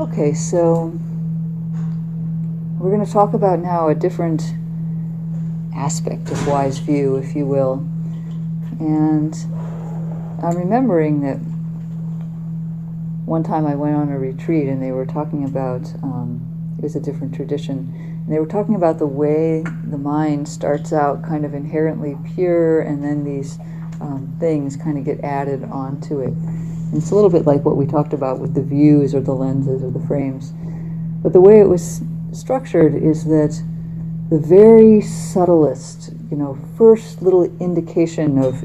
Okay, so we're going to talk about now a different aspect of wise view, if you will. And I'm remembering that one time I went on a retreat and they were talking about, um, it was a different tradition, and they were talking about the way the mind starts out kind of inherently pure and then these um, things kind of get added onto it. And it's a little bit like what we talked about with the views or the lenses or the frames. But the way it was structured is that the very subtlest, you know, first little indication of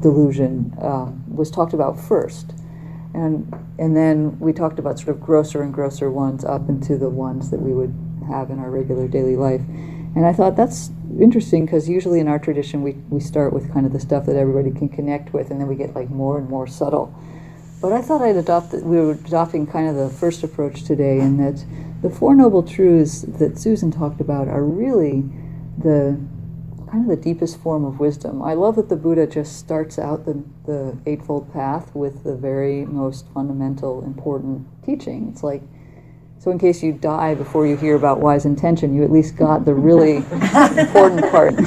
delusion uh, was talked about first. And, and then we talked about sort of grosser and grosser ones up into the ones that we would have in our regular daily life. And I thought that's interesting because usually in our tradition we, we start with kind of the stuff that everybody can connect with and then we get like more and more subtle. But I thought I'd adopt that we were adopting kind of the first approach today in that the Four Noble Truths that Susan talked about are really the kind of the deepest form of wisdom. I love that the Buddha just starts out the, the Eightfold Path with the very most fundamental, important teaching. It's like, so in case you die before you hear about wise intention, you at least got the really important part.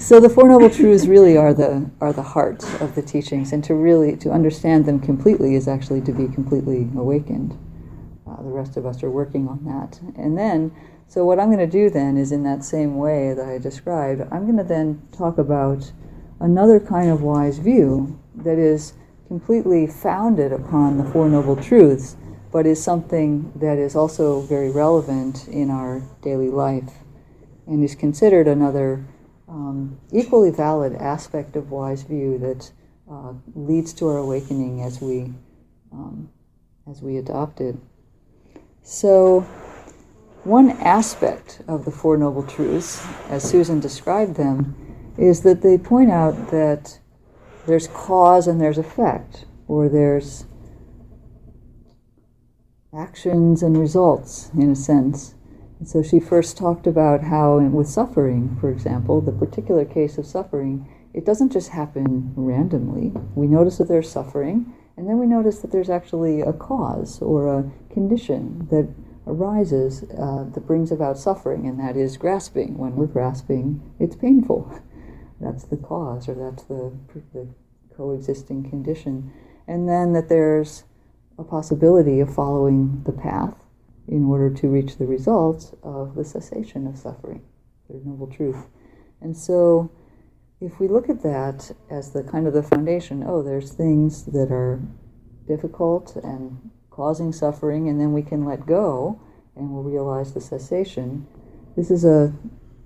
so the Four Noble Truths really are the, are the heart of the teachings, and to really, to understand them completely is actually to be completely awakened. Uh, the rest of us are working on that. And then, so what I'm going to do then is in that same way that I described, I'm going to then talk about another kind of wise view that is completely founded upon the Four Noble Truths, but is something that is also very relevant in our daily life and is considered another um, equally valid aspect of wise view that uh, leads to our awakening as we um, as we adopt it. So, one aspect of the Four Noble Truths, as Susan described them, is that they point out that there's cause and there's effect, or there's actions and results, in a sense. And so she first talked about how, with suffering, for example, the particular case of suffering, it doesn't just happen randomly. We notice that there's suffering, and then we notice that there's actually a cause or a condition that arises uh, that brings about suffering, and that is grasping. When we're grasping, it's painful. That's the cause, or that's the, the coexisting condition. And then that there's a possibility of following the path in order to reach the result of the cessation of suffering, the noble truth. And so if we look at that as the kind of the foundation, oh, there's things that are difficult and causing suffering, and then we can let go and we'll realize the cessation. This is a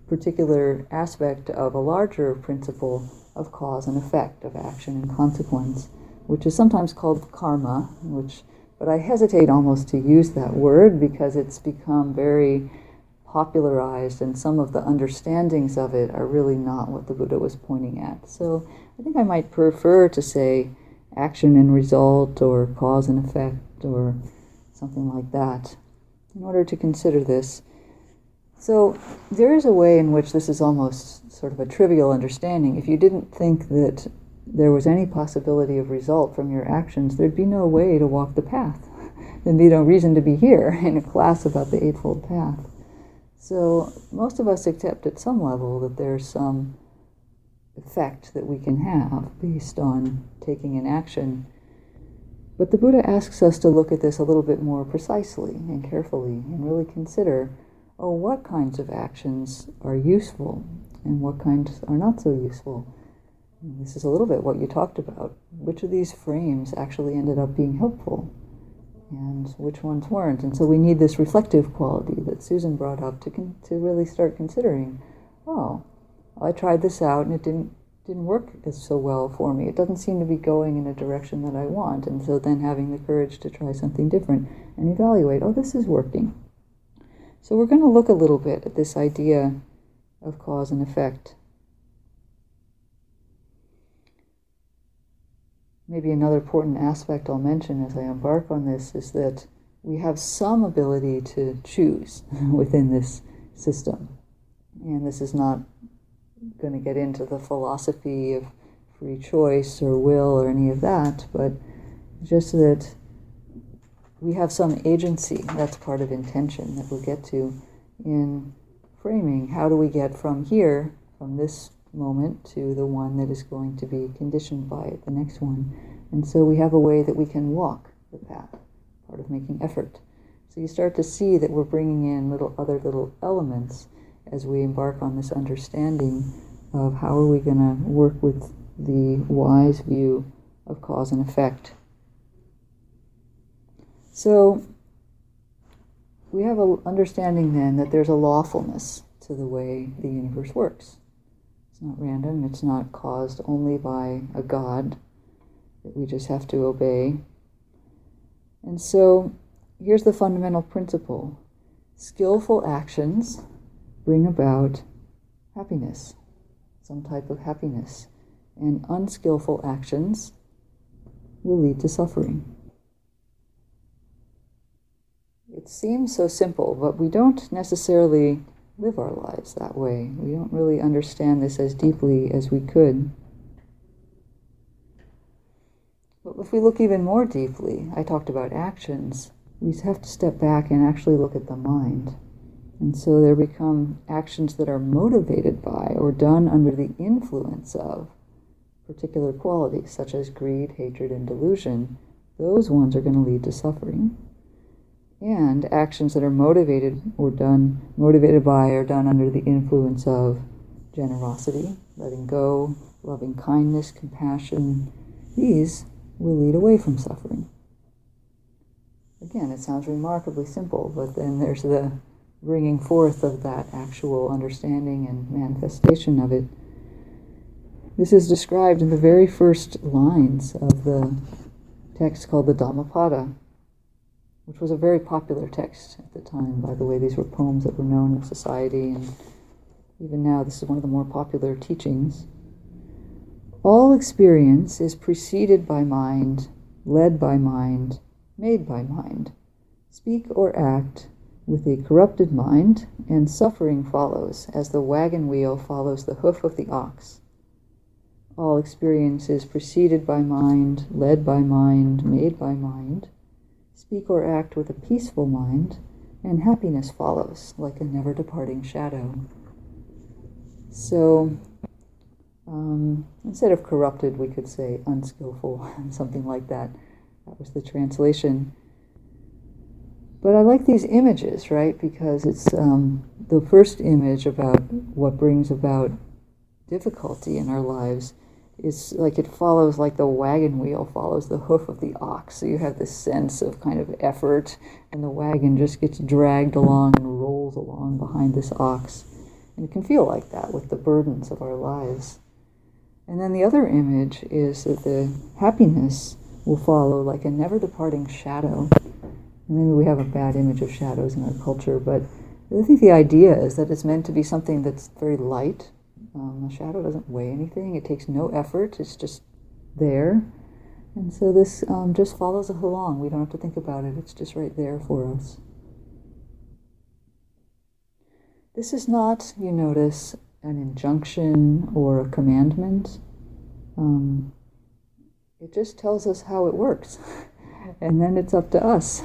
particular aspect of a larger principle of cause and effect, of action and consequence, which is sometimes called karma, which but I hesitate almost to use that word because it's become very popularized, and some of the understandings of it are really not what the Buddha was pointing at. So I think I might prefer to say action and result, or cause and effect, or something like that, in order to consider this. So there is a way in which this is almost sort of a trivial understanding. If you didn't think that there was any possibility of result from your actions, there'd be no way to walk the path. There'd be no reason to be here in a class about the Eightfold Path. So most of us accept at some level that there's some effect that we can have based on taking an action. But the Buddha asks us to look at this a little bit more precisely and carefully and really consider oh, what kinds of actions are useful and what kinds are not so useful. This is a little bit what you talked about. Which of these frames actually ended up being helpful? and which ones weren't. And so we need this reflective quality that Susan brought up to con- to really start considering. Oh, I tried this out and it didn't didn't work as so well for me. It doesn't seem to be going in a direction that I want. And so then having the courage to try something different and evaluate, oh, this is working. So we're going to look a little bit at this idea of cause and effect. Maybe another important aspect I'll mention as I embark on this is that we have some ability to choose within this system. And this is not going to get into the philosophy of free choice or will or any of that, but just that we have some agency. That's part of intention that we'll get to in framing. How do we get from here, from this moment, to the one that is going to be conditioned by it, the next one? And so we have a way that we can walk the path, part of making effort. So you start to see that we're bringing in little other little elements as we embark on this understanding of how are we going to work with the wise view of cause and effect so we have an understanding then that there's a lawfulness to the way the universe works. Not random, it's not caused only by a God that we just have to obey. And so here's the fundamental principle skillful actions bring about happiness, some type of happiness, and unskillful actions will lead to suffering. It seems so simple, but we don't necessarily live our lives that way. We don't really understand this as deeply as we could. But if we look even more deeply, I talked about actions, we have to step back and actually look at the mind. And so there become actions that are motivated by or done under the influence of particular qualities, such as greed, hatred, and delusion. Those ones are going to lead to suffering and actions that are motivated or done motivated by or done under the influence of generosity, letting go, loving kindness, compassion, these will lead away from suffering. Again, it sounds remarkably simple, but then there's the bringing forth of that actual understanding and manifestation of it. This is described in the very first lines of the text called the Dhammapada, which was a very popular text at the time. By the way, these were poems that were known in society, and even now, this is one of the more popular teachings. All experience is preceded by mind, led by mind, made by mind. Speak or act with a corrupted mind, and suffering follows, as the wagon wheel follows the hoof of the ox. All experience is preceded by mind, led by mind, made by mind. Speak or act with a peaceful mind, and happiness follows like a never departing shadow. So, um, instead of corrupted, we could say unskillful, something like that. That was the translation. But I like these images, right? Because it's um, the first image about what brings about difficulty in our lives is like it follows like the wagon wheel follows the hoof of the ox. So you have this sense of kind of effort, and the wagon just gets dragged along and rolls along behind this ox. And it can feel like that with the burdens of our lives. And then the other image is that the happiness will follow like a never departing shadow. Maybe we have a bad image of shadows in our culture, but I think the idea is that it's meant to be something that's very light, um, the shadow doesn't weigh anything, it takes no effort, it's just there. And so this um, just follows us along. We don't have to think about it, it's just right there for us. This is not, you notice, an injunction or a commandment. Um, it just tells us how it works. and then it's up to us.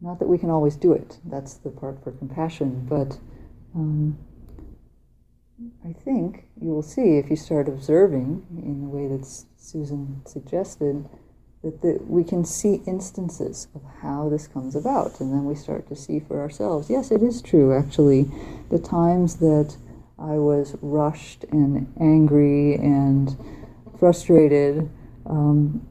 Not that we can always do it, that's the part for compassion, but um, I think you will see if you start observing in the way that Susan suggested that the, we can see instances of how this comes about, and then we start to see for ourselves. Yes, it is true, actually. The times that I was rushed and angry and frustrated, um,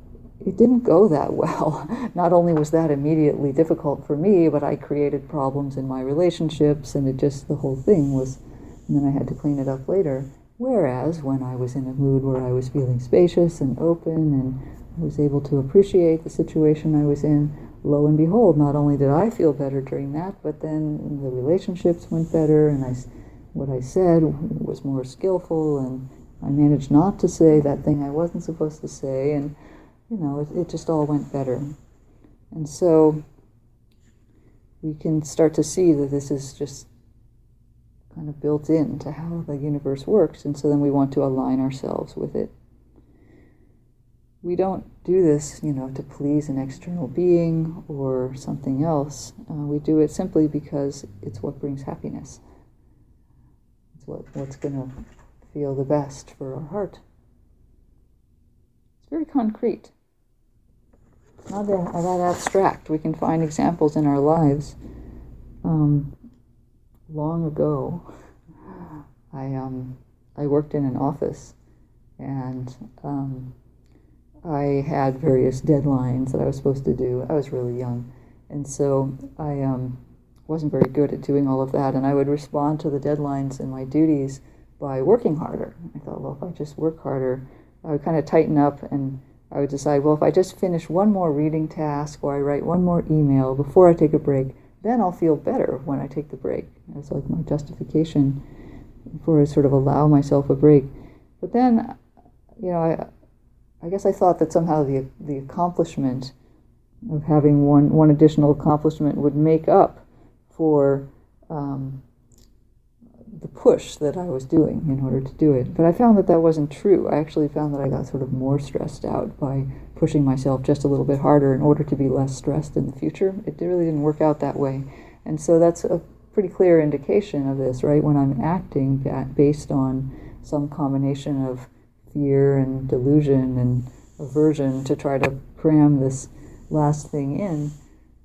it didn't go that well. Not only was that immediately difficult for me, but I created problems in my relationships, and it just, the whole thing was and then I had to clean it up later. Whereas when I was in a mood where I was feeling spacious and open and I was able to appreciate the situation I was in, lo and behold, not only did I feel better during that, but then the relationships went better and I, what I said was more skillful and I managed not to say that thing I wasn't supposed to say and, you know, it, it just all went better. And so we can start to see that this is just kind of built into how the universe works, and so then we want to align ourselves with it we don't do this, you know, to please an external being or something else. Uh, we do it simply because it's what brings happiness. It's what, what's going to feel the best for our heart. It's very concrete. Not that, that abstract. We can find examples in our lives. Um, long ago, I um, I worked in an office, and um, I had various deadlines that I was supposed to do. I was really young, and so I um, wasn't very good at doing all of that. And I would respond to the deadlines and my duties by working harder. I thought, well, if I just work harder, I would kind of tighten up and I would decide, well, if I just finish one more reading task or I write one more email before I take a break, then I'll feel better when I take the break. It's like my justification for sort of allow myself a break. But then, you know, I I guess I thought that somehow the the accomplishment of having one one additional accomplishment would make up for um, the push that I was doing in order to do it. But I found that that wasn't true. I actually found that I got sort of more stressed out by pushing myself just a little bit harder in order to be less stressed in the future. It really didn't work out that way. And so that's a pretty clear indication of this, right? When I'm acting based on some combination of fear and delusion and aversion to try to cram this last thing in,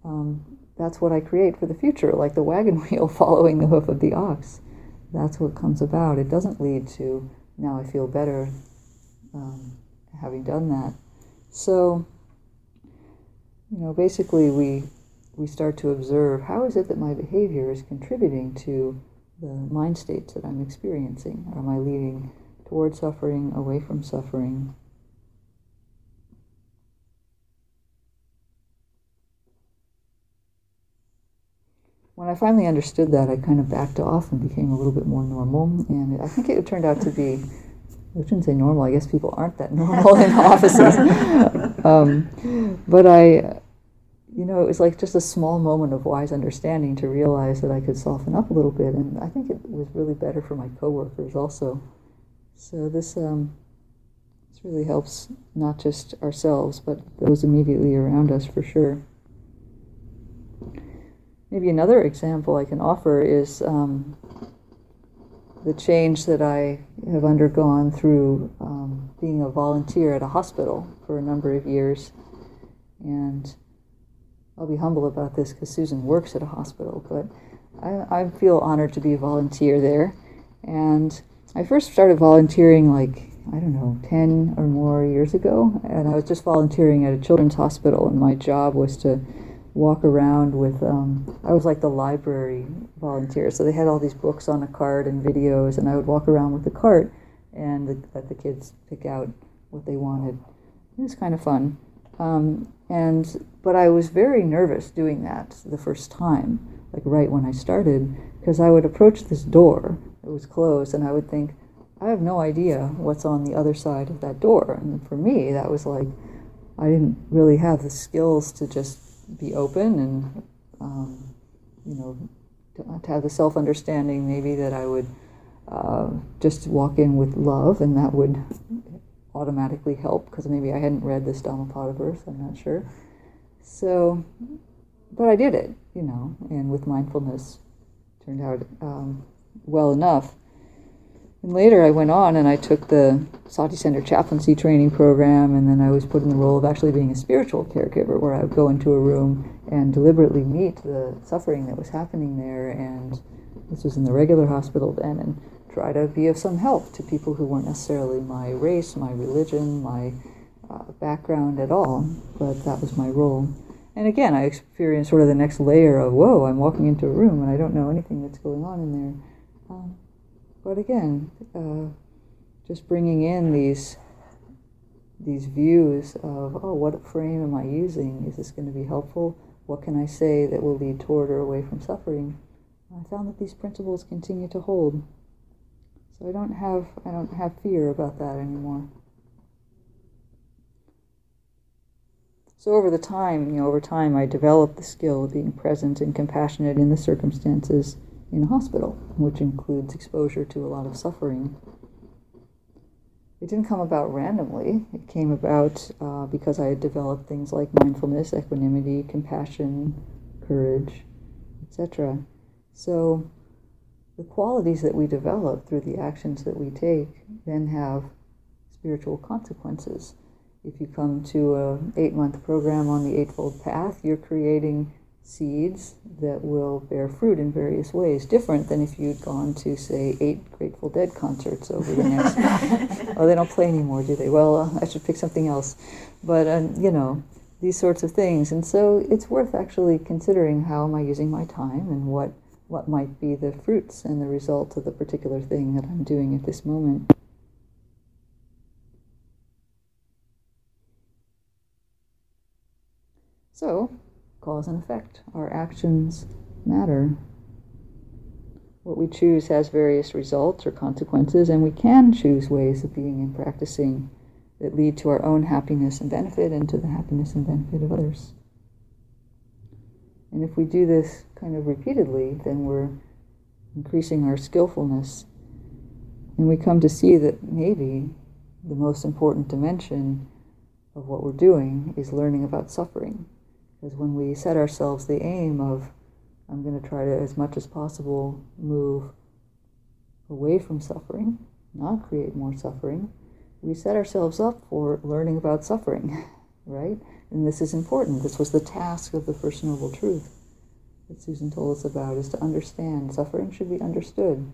um, that's what I create for the future, like the wagon wheel following the hoof of the ox. That's what comes about. It doesn't lead to now I feel better um, having done that. So, you know, basically we we start to observe how is it that my behavior is contributing to the mind states that I'm experiencing? Am I leading toward suffering, away from suffering. When I finally understood that, I kind of backed off and became a little bit more normal. And I think it turned out to be, I shouldn't say normal, I guess people aren't that normal in offices. um, but I, you know, it was like just a small moment of wise understanding to realize that I could soften up a little bit. And I think it was really better for my coworkers also. So this um, this really helps not just ourselves, but those immediately around us for sure. Maybe another example I can offer is um, the change that I have undergone through um, being a volunteer at a hospital for a number of years. And I'll be humble about this because Susan works at a hospital, but I, I feel honored to be a volunteer there. And I first started volunteering like, I don't know, 10 or more years ago. And I was just volunteering at a children's hospital, and my job was to walk around with, um, I was like the library volunteer. So they had all these books on a cart and videos, and I would walk around with the cart and the, let the kids pick out what they wanted. It was kind of fun. Um, and but I was very nervous doing that the first time, like right when I started, because I would approach this door it was closed, and I would think, I have no idea what's on the other side of that door. And for me, that was like, I didn't really have the skills to just be open and, um, you know, to, to, have the self understanding maybe that I would uh, just walk in with love and that would automatically help because maybe I hadn't read this Dhammapada verse, I'm not sure. So, but I did it, you know, and with mindfulness, turned out um, well enough. And later I went on and I took the Sati Center chaplaincy training program, and then I was put in the role of actually being a spiritual caregiver, where I would go into a room and deliberately meet the suffering that was happening there. And this was in the regular hospital then, and try to be of some help to people who weren't necessarily my race, my religion, my uh, background at all, but that was my role. And again, I experienced sort of the next layer of, whoa, I'm walking into a room and I don't know anything that's going on in there. Um, but again, uh, just bringing in these these views of oh, what frame am I using? Is this going to be helpful? What can I say that will lead toward or away from suffering? I found that these principles continue to hold. So I don't have I don't have fear about that anymore. So over the time, you know, over time, I developed the skill of being present and compassionate in the circumstances in a hospital, which includes exposure to a lot of suffering. it didn't come about randomly. It came about uh, because I had developed things like mindfulness, equanimity, compassion, courage, etc. So the qualities that we develop through the actions that we take then have spiritual consequences. If you come to a eight month program on the Eightfold Path, you're creating seeds that will bear fruit in various ways, different than if you'd gone to, say, eight Grateful Dead concerts over the next. oh, they don't play anymore, do they? Well, uh, I should pick something else. But, uh, you know, these sorts of things. And so it's worth actually considering how am I using my time and what, what might be the fruits and the result of the particular thing that I'm doing at this moment. So, cause and effect. Our actions matter. What we choose has various results or consequences, and we can choose ways of being and practicing that lead to our own happiness and benefit and to the happiness and benefit of others. And if we do this kind of repeatedly, then we're increasing our skillfulness. And we come to see that maybe the most important dimension of what we're doing is learning about suffering. Because when we set ourselves the aim of, I'm going to try to, as much as possible, move away from suffering, not create more suffering, we set ourselves up for learning about suffering, right? And this is important. This was the task of the First Noble Truth that Susan told us about, is to understand. Suffering should be understood,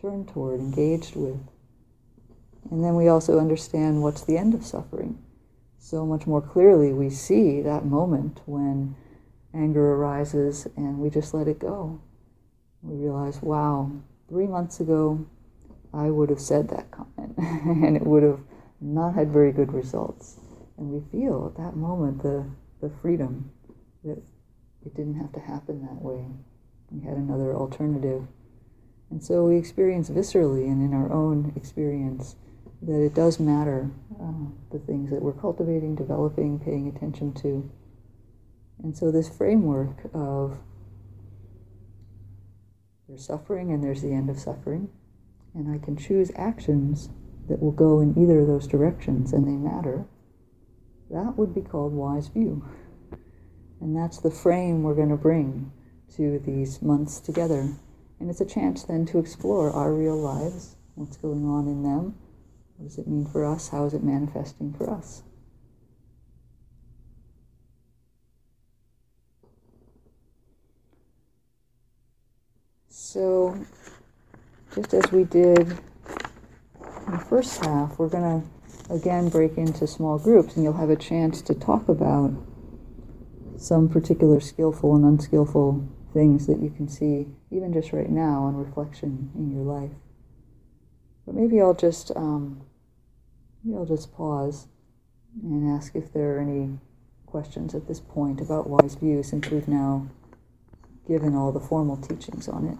turned toward, engaged with. And then we also understand what's the end of suffering so much more clearly we see that moment when anger arises and we just let it go. We realize, wow, three months ago I would have said that comment and it would have not had very good results. And we feel at that moment the, the freedom that it didn't have to happen that way. We had another alternative. And so we experience viscerally and in our own experience that it does matter uh, the things that we're cultivating, developing, paying attention to. And so, this framework of there's suffering and there's the end of suffering, and I can choose actions that will go in either of those directions and they matter, that would be called wise view. And that's the frame we're going to bring to these months together. And it's a chance then to explore our real lives, what's going on in them, what does it mean for us? How is it manifesting for us? So, just as we did in the first half, we're going to again break into small groups, and you'll have a chance to talk about some particular skillful and unskillful things that you can see, even just right now, on reflection in your life. But maybe I'll just um, Maybe I'll just pause and ask if there are any questions at this point about wise view since we've now given all the formal teachings on it.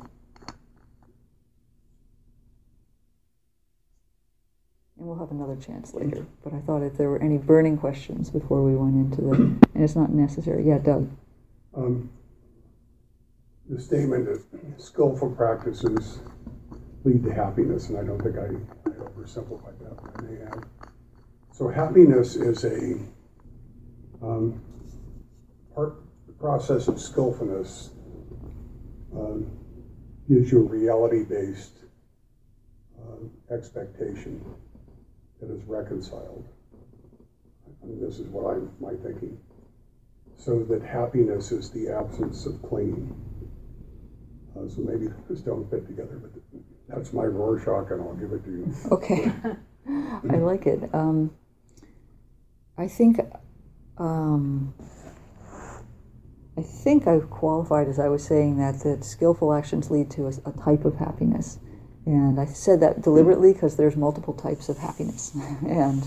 And we'll have another chance later. But I thought if there were any burning questions before we went into the, and it's not necessary. Yeah, Doug. Um, the statement that skillful practices lead to happiness, and I don't think I, I oversimplified that, I may have. So happiness is a um, part the process of skillfulness um, gives you a reality-based uh, expectation that is reconciled. And this is what I'm my thinking. So that happiness is the absence of clinging. Uh, so maybe those don't fit together, but that's my Rorschach, and I'll give it to you. Okay, I like it. Um, I think um, I think I've qualified as I was saying that that skillful actions lead to a, a type of happiness, and I said that deliberately because there's multiple types of happiness, and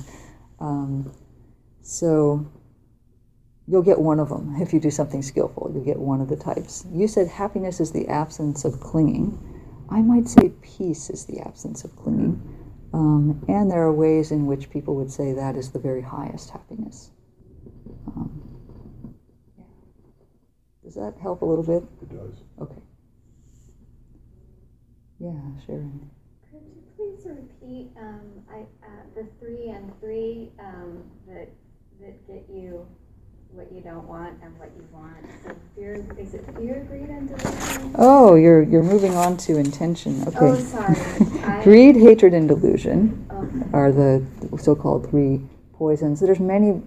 um, so you'll get one of them if you do something skillful. You'll get one of the types. You said happiness is the absence of clinging. I might say peace is the absence of clinging. Um, and there are ways in which people would say that is the very highest happiness. Um. Does that help a little bit? It does. Okay. Yeah, Sharon. Could you please repeat um, I, uh, the three and three um, that that get you what you don't want and what you want? So fear is it fear, greed, and delusion? Oh, you're you're moving on to intention. Okay. Oh, sorry. Greed, hatred, and delusion okay. are the so-called three poisons. There's many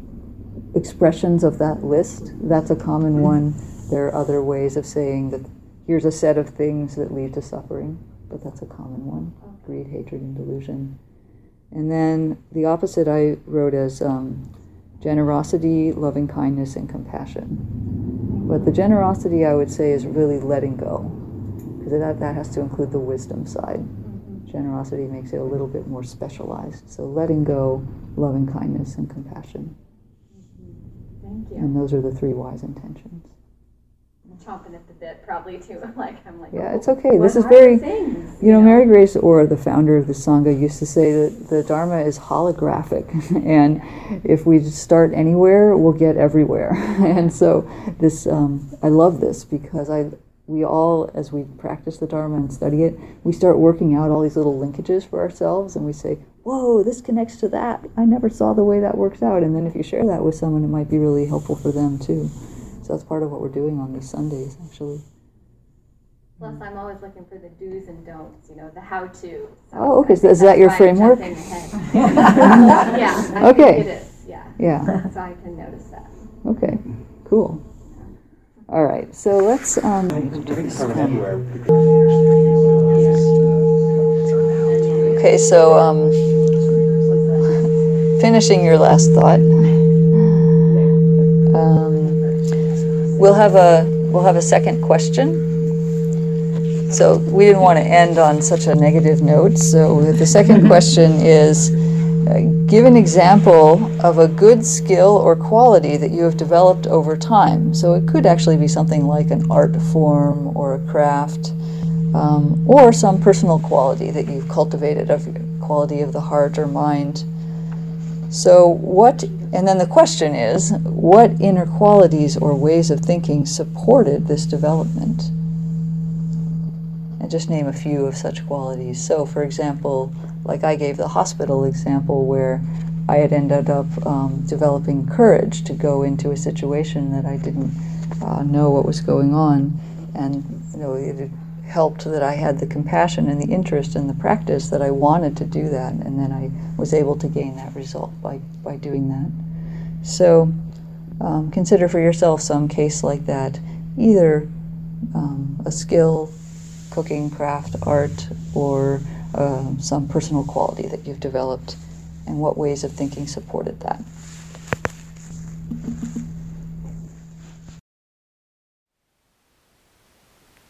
expressions of that list. That's a common one. There are other ways of saying that here's a set of things that lead to suffering, but that's a common one. Greed, hatred, and delusion. And then the opposite I wrote as um, generosity, loving kindness, and compassion. But the generosity I would say is really letting go, because that, that has to include the wisdom side. Mhm. Generosity makes it a little bit more specialized. So letting go, loving kindness, and compassion. Thank you. And those are the three wise intentions. Chomping at the bit, probably too. I'm like I'm like. Yeah, oh, it's okay. This is very- things, You know, Mary Grace Orr, the founder of the Sangha, used to say that the Dharma is holographic, and if we start anywhere, we'll get everywhere. and so, this um, I love this because I we all, as we practice the Dharma and study it, we start working out all these little linkages for ourselves, and we say, "Whoa, this connects to that. I never saw the way that works out." And then, if you share that with someone, it might be really helpful for them too. So that's part of what we're doing on these Sundays, actually. Plus, I'm always looking for the do's and don'ts. You know, the how to. So Oh, okay. So is that your framework? yeah. I Okay. Think it is. Yeah. Yeah. So I can notice that. Okay, cool. All right, so let's. Um, okay, so um, finishing your last thought. We'll have a we'll have a second question. So we didn't want to end on such a negative note. So the second question is. Uh, give an example of a good skill or quality that you have developed over time. So it could actually be something like an art form or a craft, um, or some personal quality that you've cultivated of quality of the heart or mind. So what? And then the question is, what inner qualities or ways of thinking supported this development? And just name a few of such qualities. So, for example, like I gave the hospital example where I had ended up um, developing courage to go into a situation that I didn't uh, know what was going on, and you know it helped that I had the compassion and the interest in the practice that I wanted to do that, and then I was able to gain that result by by doing that. So um, consider for yourself some case like that, either um, a skill, cooking, craft, art, or um, some personal quality that you've developed, and what ways of thinking supported that.